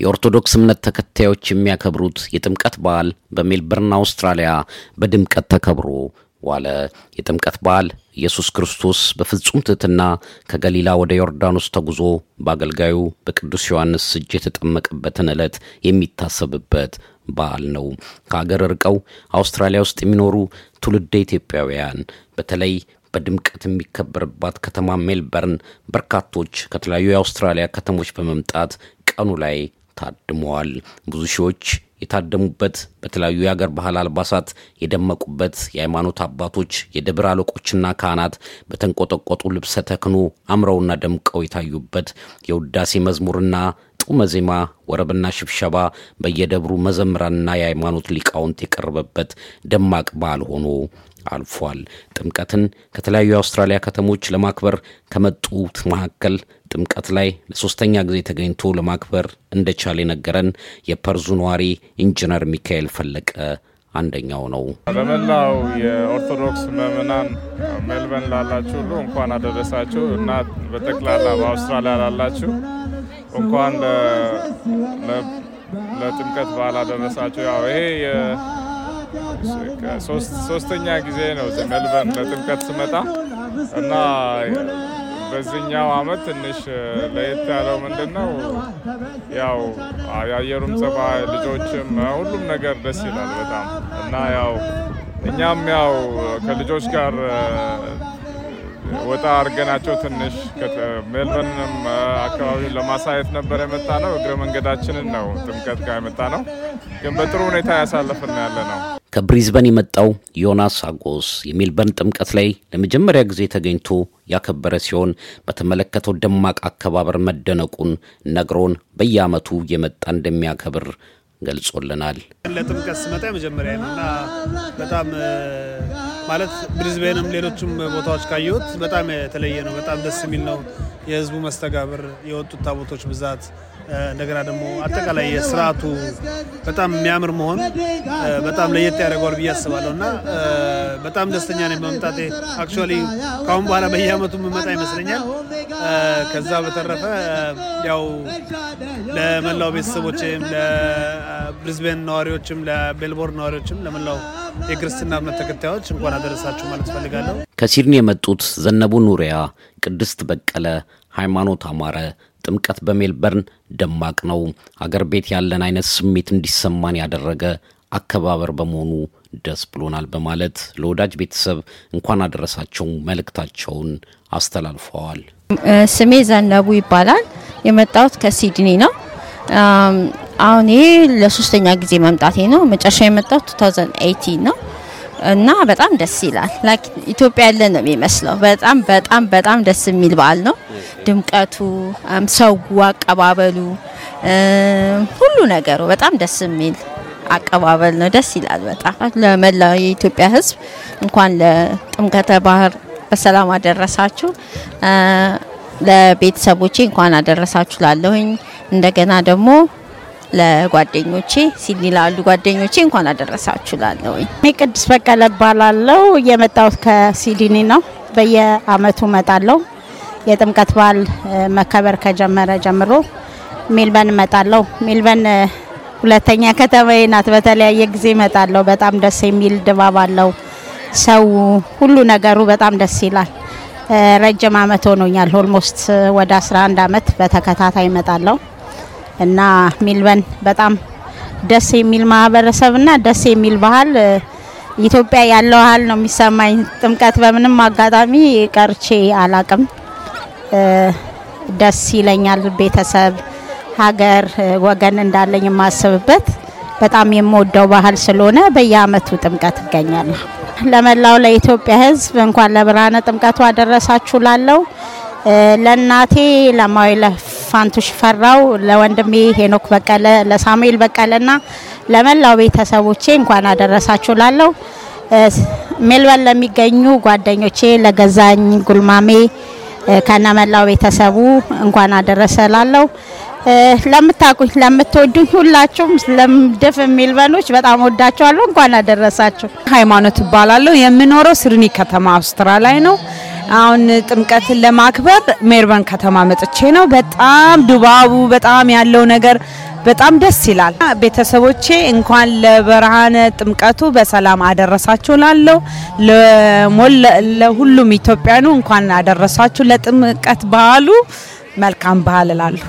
የኦርቶዶክስ እምነት ተከታዮች የሚያከብሩት የጥምቀት በዓል በሜልበርን አውስትራሊያ በድምቀት ተከብሮ ዋለ። የጥምቀት በዓል ኢየሱስ ክርስቶስ በፍጹም ትሕትና ከገሊላ ወደ ዮርዳኖስ ተጉዞ በአገልጋዩ በቅዱስ ዮሐንስ እጅ የተጠመቀበትን ዕለት የሚታሰብበት በዓል ነው። ከአገር ርቀው አውስትራሊያ ውስጥ የሚኖሩ ትውልደ ኢትዮጵያውያን በተለይ በድምቀት የሚከበርባት ከተማ ሜልበርን በርካቶች ከተለያዩ የአውስትራሊያ ከተሞች በመምጣት ቀኑ ላይ ታድመዋል። ብዙ ሺዎች የታደሙበት በተለያዩ የአገር ባህል አልባሳት የደመቁበት የሃይማኖት አባቶች፣ የደብር አለቆችና ካህናት በተንቆጠቆጡ ልብሰ ተክህኖ አምረውና ደምቀው የታዩበት የውዳሴ መዝሙርና ጡመ ዜማ ወረብና ሽብሸባ በየደብሩ መዘምራንና የሃይማኖት ሊቃውንት የቀረበበት ደማቅ በዓል ሆኖ አልፏል። ጥምቀትን ከተለያዩ የአውስትራሊያ ከተሞች ለማክበር ከመጡት መካከል ጥምቀት ላይ ለሶስተኛ ጊዜ ተገኝቶ ለማክበር እንደቻለ የነገረን የፐርዙ ነዋሪ ኢንጂነር ሚካኤል ፈለቀ አንደኛው ነው። ለመላው የኦርቶዶክስ ምዕመናን ሜልበርን ላላችሁ ሁሉ እንኳን አደረሳችሁ እና በጠቅላላ በአውስትራሊያ ላላችሁ እንኳን ለጥምቀት በዓል አደረሳችሁ። ያው ይሄ ሶስተኛ ጊዜ ነው ሜልበርን ለጥምቀት ስመጣ እና በዚህኛው አመት ትንሽ ለየት ያለው ምንድን ነው ያው የአየሩም ጸባይ፣ ልጆችም ሁሉም ነገር ደስ ይላል በጣም እና ያው እኛም ያው ከልጆች ጋር ወጣ አድርገናቸው ትንሽ ሜልበርንም አካባቢውን ለማሳየት ነበር የመጣ ነው። እግረ መንገዳችንን ነው ጥምቀት ጋር የመጣ ነው፣ ግን በጥሩ ሁኔታ ያሳለፍን ያለ ነው። ከብሪዝበን የመጣው ዮናስ አጎስ የሜልበርን ጥምቀት ላይ ለመጀመሪያ ጊዜ ተገኝቶ ያከበረ ሲሆን በተመለከተው ደማቅ አከባበር መደነቁን ነግሮን በየዓመቱ የመጣ እንደሚያከብር ገልጾልናል። ለጥምቀት ስመጣ የመጀመሪያ ነው እና በጣም ማለት ብሪዝቤንም ሌሎችም ቦታዎች ካየሁት በጣም የተለየ ነው። በጣም ደስ የሚል ነው። የህዝቡ መስተጋብር፣ የወጡት ታቦቶች ብዛት እንደገና ደግሞ አጠቃላይ የስርዓቱ በጣም የሚያምር መሆን በጣም ለየት ያደርገዋል ብዬ አስባለሁ እና በጣም ደስተኛ ነኝ በመምጣቴ። actually ከአሁን በኋላ በየአመቱ የምመጣ ይመስለኛል። ከዛ በተረፈ ያው ለመላው ቤተሰቦችም ለብሪዝቤን ነዋሪዎችም ለሜልቦርን ነዋሪዎችም ለመላው የክርስትና እምነት ተከታዮች እንኳን አደረሳችሁ ማለት እፈልጋለሁ። ከሲድኒ የመጡት ዘነቡ ኑሪያ፣ ቅድስት በቀለ፣ ሃይማኖት አማረ ጥምቀት በሜልበርን ደማቅ ነው፣ አገር ቤት ያለን አይነት ስሜት እንዲሰማን ያደረገ አከባበር በመሆኑ ደስ ብሎናል በማለት ለወዳጅ ቤተሰብ እንኳን አደረሳቸው መልእክታቸውን አስተላልፈዋል። ስሜ ዘነቡ ይባላል። የመጣሁት ከሲድኒ ነው። አሁን ይሄ ለሶስተኛ ጊዜ መምጣቴ ነው። መጨረሻ የመጣሁት 2018 ነው እና በጣም ደስ ይላል። like ኢትዮጵያ ያለ ነው የሚመስለው። በጣም በጣም በጣም ደስ የሚል በዓል ነው። ድምቀቱ፣ ሰው፣ አቀባበሉ፣ ሁሉ ነገሩ በጣም ደስ የሚል አቀባበል ነው። ደስ ይላል በጣም። ለመላው የኢትዮጵያ ሕዝብ እንኳን ለጥምቀተ ባህር በሰላም አደረሳችሁ። ለቤተሰቦቼ እንኳን አደረሳችሁ ላለሁኝ እንደገና ደግሞ ለጓደኞቼ ሲድኒ ላሉ ጓደኞቼ እንኳን አደረሳችሁ ላለሁኝ። እኔ ቅድስት በቀለ እባላለሁ። የመጣሁት ከሲድኒ ነው። በየአመቱ እመጣለሁ። የጥምቀት በዓል መከበር ከጀመረ ጀምሮ ሜልበርን እመጣለሁ። ሜልበርን እ፣ ሁለተኛ ከተማዬ ናት። በተለያየ ጊዜ እመጣለሁ። በጣም ደስ የሚል ድባብ አለው። ሰው ሁሉ ነገሩ በጣም ደስ ይላል። ረጅም አመት ሆኖኛል። almost ወደ 11 አመት በተከታታይ እመጣለሁ እና ሜልበርን በጣም ደስ የሚል ማህበረሰብ እና ደስ የሚል ባህል ኢትዮጵያ ያለው ባህል ነው የሚሰማኝ። ጥምቀት በምንም አጋጣሚ ቀርቼ አላቅም። ደስ ይለኛል። ቤተሰብ፣ ሀገር፣ ወገን እንዳለኝ የማስብበት በጣም የምወደው ባህል ስለሆነ በየአመቱ ጥምቀት እገኛለሁ። ለመላው ለኢትዮጵያ ሕዝብ እንኳን ለብርሃነ ጥምቀቱ አደረሳችሁ ላለው ለእናቴ ለማዊለ ፋንቱ ሽፈራው፣ ለወንድሜ ሄኖክ በቀለ፣ ለሳሙኤል በቀለና ለመላው ቤተሰቦቼ እንኳን አደረሳችሁ ላለው ሜልበርን ለሚገኙ ጓደኞቼ ለገዛኝ ጉልማሜ ከነመላው ቤተሰቡ እንኳን አደረሰ ላለው ለምታቁኝ ለምትወዱኝ ሁላችሁም ለምድፍ ሜልበኖች በጣም ወዳችኋለሁ። እንኳን አደረሳችሁ። ሃይማኖት እባላለሁ። የምኖረው ሲድኒ ከተማ አውስትራሊያ ነው። አሁን ጥምቀትን ለማክበር ሜልበርን ከተማ መጥቼ ነው። በጣም ድባቡ በጣም ያለው ነገር በጣም ደስ ይላል። ቤተሰቦቼ እንኳን ለብርሃነ ጥምቀቱ በሰላም አደረሳችሁ ላለው ለሁሉም ኢትዮጵያኑ እንኳን አደረሳችሁ ለጥምቀት በዓሉ መልካም ባህል እላለሁ።